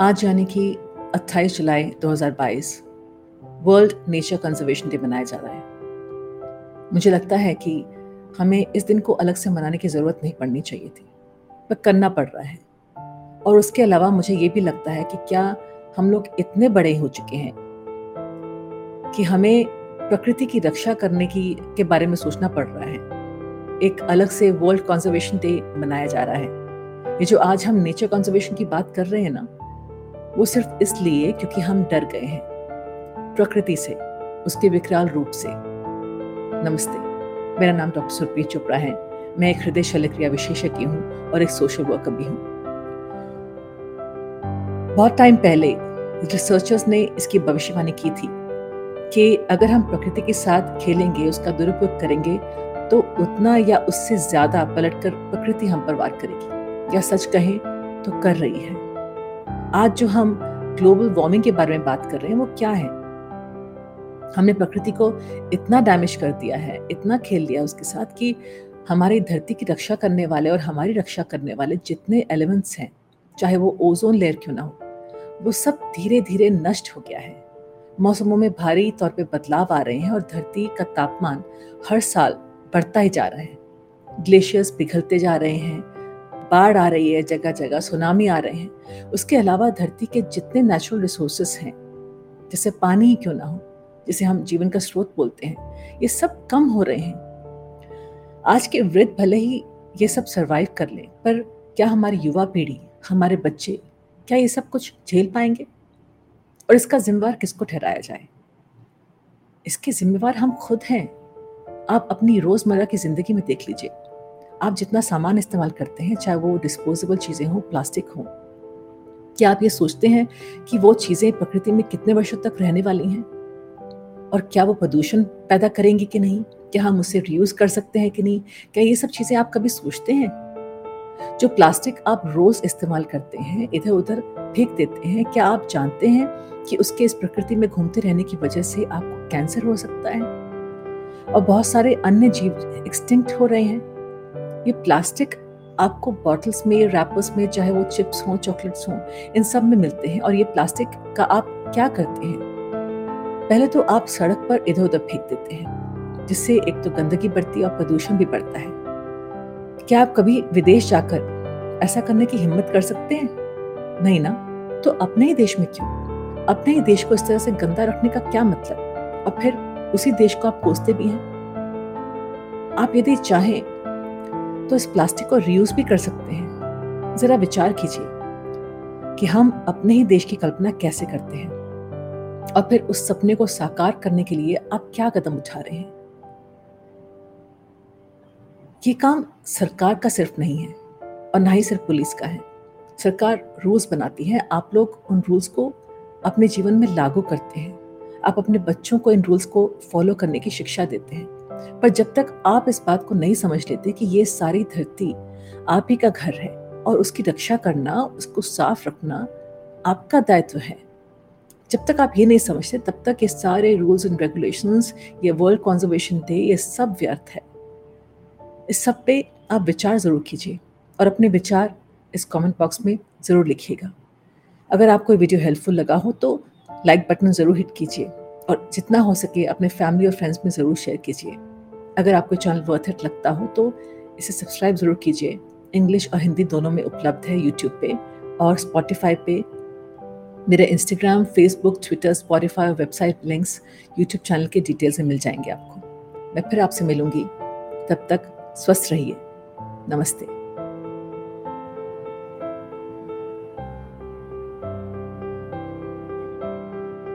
आज यानी कि 28 जुलाई 2022 वर्ल्ड नेचर कंजर्वेशन डे मनाया जा रहा है। मुझे लगता है कि हमें इस दिन को अलग से मनाने की ज़रूरत नहीं पड़नी चाहिए थी, पर करना पड़ रहा है। और उसके अलावा मुझे ये भी लगता है कि क्या हम लोग इतने बड़े हो चुके हैं कि हमें प्रकृति की रक्षा करने की, के बारे में सोचना पड़ रहा है। एक अलग से वर्ल्ड कंजर्वेशन डे मनाया जा रहा है। ये जो आज हम नेचर कंजर्वेशन की बात कर रहे हैं ना वो सिर्फ़ इसलिए क्योंकि हम डर गए हैं। प्रकृति से, उसके विकराल रूप से। नमस्ते, मेरा नाम डॉक्टर सुरप्रीत चोपड़ा है। मैं एक हृदय शल्य क्रिया विशेषज्ञ हूँ और एक सोशल वर्कर भी हूँ। बहुत टाइम पहले रिसर्चर्स ने इसकी भविष्यवाणी की थी कि अगर हम प्रकृति के साथ खेलेंगे, उसका दुरुपयोग करेंगे तो उतना या उससे ज़्यादा पलटकर प्रकृति हम पर वार करेगी। या सच कहें तो कर रही है। आज जो हम ग्लोबल वार्मिंग के बारे में बात कर रहे हैं, वो क्या है? हमने प्रकृति को इतना डैमेज कर दिया है, इतना खेल लिया उसके साथ कि हमारी धरती की रक्षा करने वाले और हमारी रक्षा करने वाले जितने एलिमेंट्स हैं, चाहे वो ओजोन लेयर क्यों ना हो, वो सब धीरे धीरे नष्ट हो गया है। मौसमों में भारी तौर पे बदलाव आ रहे हैं और धरती का तापमान हर साल बढ़ता ही जा रहा है। ग्लेशियर्स पिघलते जा रहे हैं बाढ़ आ रही है जगह जगह सुनामी आ रहे हैं। उसके अलावा धरती के जितने नेचुरल रिसोर्सेस हैं जैसे पानी ही क्यों ना हो जिसे हम जीवन का स्रोत बोलते हैं ये सब कम हो रहे हैं। आज के वृद्ध भले ही ये सब सरवाइव कर लें पर क्या हमारी युवा पीढ़ी हमारे बच्चे क्या ये सब कुछ झेल पाएँगे? और इसका जिम्मेवार किसको ठहराया जाए? इसके जिम्मेवार हम खुद हैं। आप अपनी रोज़मर्रा की ज़िंदगी में देख लीजिए। आप जितना सामान इस्तेमाल करते हैं, चाहे वो डिस्पोजेबल चीज़ें हों प्लास्टिक हों, क्या आप ये सोचते हैं कि वो चीज़ें प्रकृति में कितने वर्षों तक रहने वाली हैं? और क्या वो प्रदूषण पैदा करेंगी कि नहीं? क्या हम उसे रियूज कर सकते हैं कि नहीं? क्या ये सब चीज़ें आप कभी सोचते हैं? जो प्लास्टिक आप रोज इस्तेमाल करते हैं इधर उधर फेंक देते हैं, क्या आप जानते हैं कि उसके इस प्रकृति में घूमते रहने की वजह से आपको कैंसर हो सकता है? और बहुत सारे अन्य जीव एक्सटिंक्ट हो रहे हैं। ये प्लास्टिक आपको बॉटल्स में रैपर्स में, चाहे वो चिप्स हों चॉकलेट्स हों, इन सब में मिलते हैं। और ये प्लास्टिक का आप क्या करते हैं? पहले तो आप सड़क पर इधर उधर फेंक देते हैं, जिससे एक तो गंदगी बढ़ती है और प्रदूषण भी बढ़ता है। क्या आप कभी विदेश जाकर ऐसा करने की हिम्मत कर सकते हैं? नहीं ना? तो अपने ही देश में क्यों? अपने ही देश को इस तरह से गंदा रखने का क्या मतलब? और फिर उसी देश को आप कोसते भी हैं? आप यदि चाहें तो इस प्लास्टिक को रीयूज भी कर सकते हैं। जरा विचार कीजिए कि हम अपने ही देश की कल्पना कैसे करते हैं और फिर उस सपने को साकार करने के लिए आप क्या कदम उठा रहे हैं? ये काम सरकार का सिर्फ़ नहीं है और ना ही सिर्फ़ पुलिस का है। सरकार रूल्स बनाती है। आप लोग उन रूल्स को अपने जीवन में लागू करते हैं। आप अपने बच्चों को इन रूल्स को फॉलो करने की शिक्षा देते हैं। पर जब तक आप इस बात को नहीं समझ लेते कि ये सारी धरती आप ही का घर है और उसकी रक्षा करना, उसको साफ़ रखना आपका दायित्व है। जब तक आप ये नहीं समझते, तब तक ये सारे रूल्स एंड रेगुलेशंस ये वर्ल्ड कॉन्जर्वेशन डे ये सब व्यर्थ है। इस सब पे आप विचार ज़रूर कीजिए और अपने विचार इस कमेंट बॉक्स में ज़रूर लिखिएगा। अगर आपको ये वीडियो हेल्पफुल लगा हो तो लाइक बटन ज़रूर हिट कीजिए। और जितना हो सके अपने फैमिली और फ्रेंड्स में ज़रूर शेयर कीजिए। अगर आपको चैनल वर्थ इट लगता हो तो इसे सब्सक्राइब ज़रूर कीजिए। इंग्लिश और हिंदी दोनों में उपलब्ध है यूट्यूब पे और स्पॉटिफाई पे। मेरे इंस्टाग्राम फेसबुक ट्विटर स्पॉटिफाई और वेबसाइट लिंक्स यूट्यूब चैनल के डिटेल्स में मिल जाएँगे आपको। मैं फिर आपसे मिलूँगी। तब तक स्वस्थ रहिए। नमस्ते।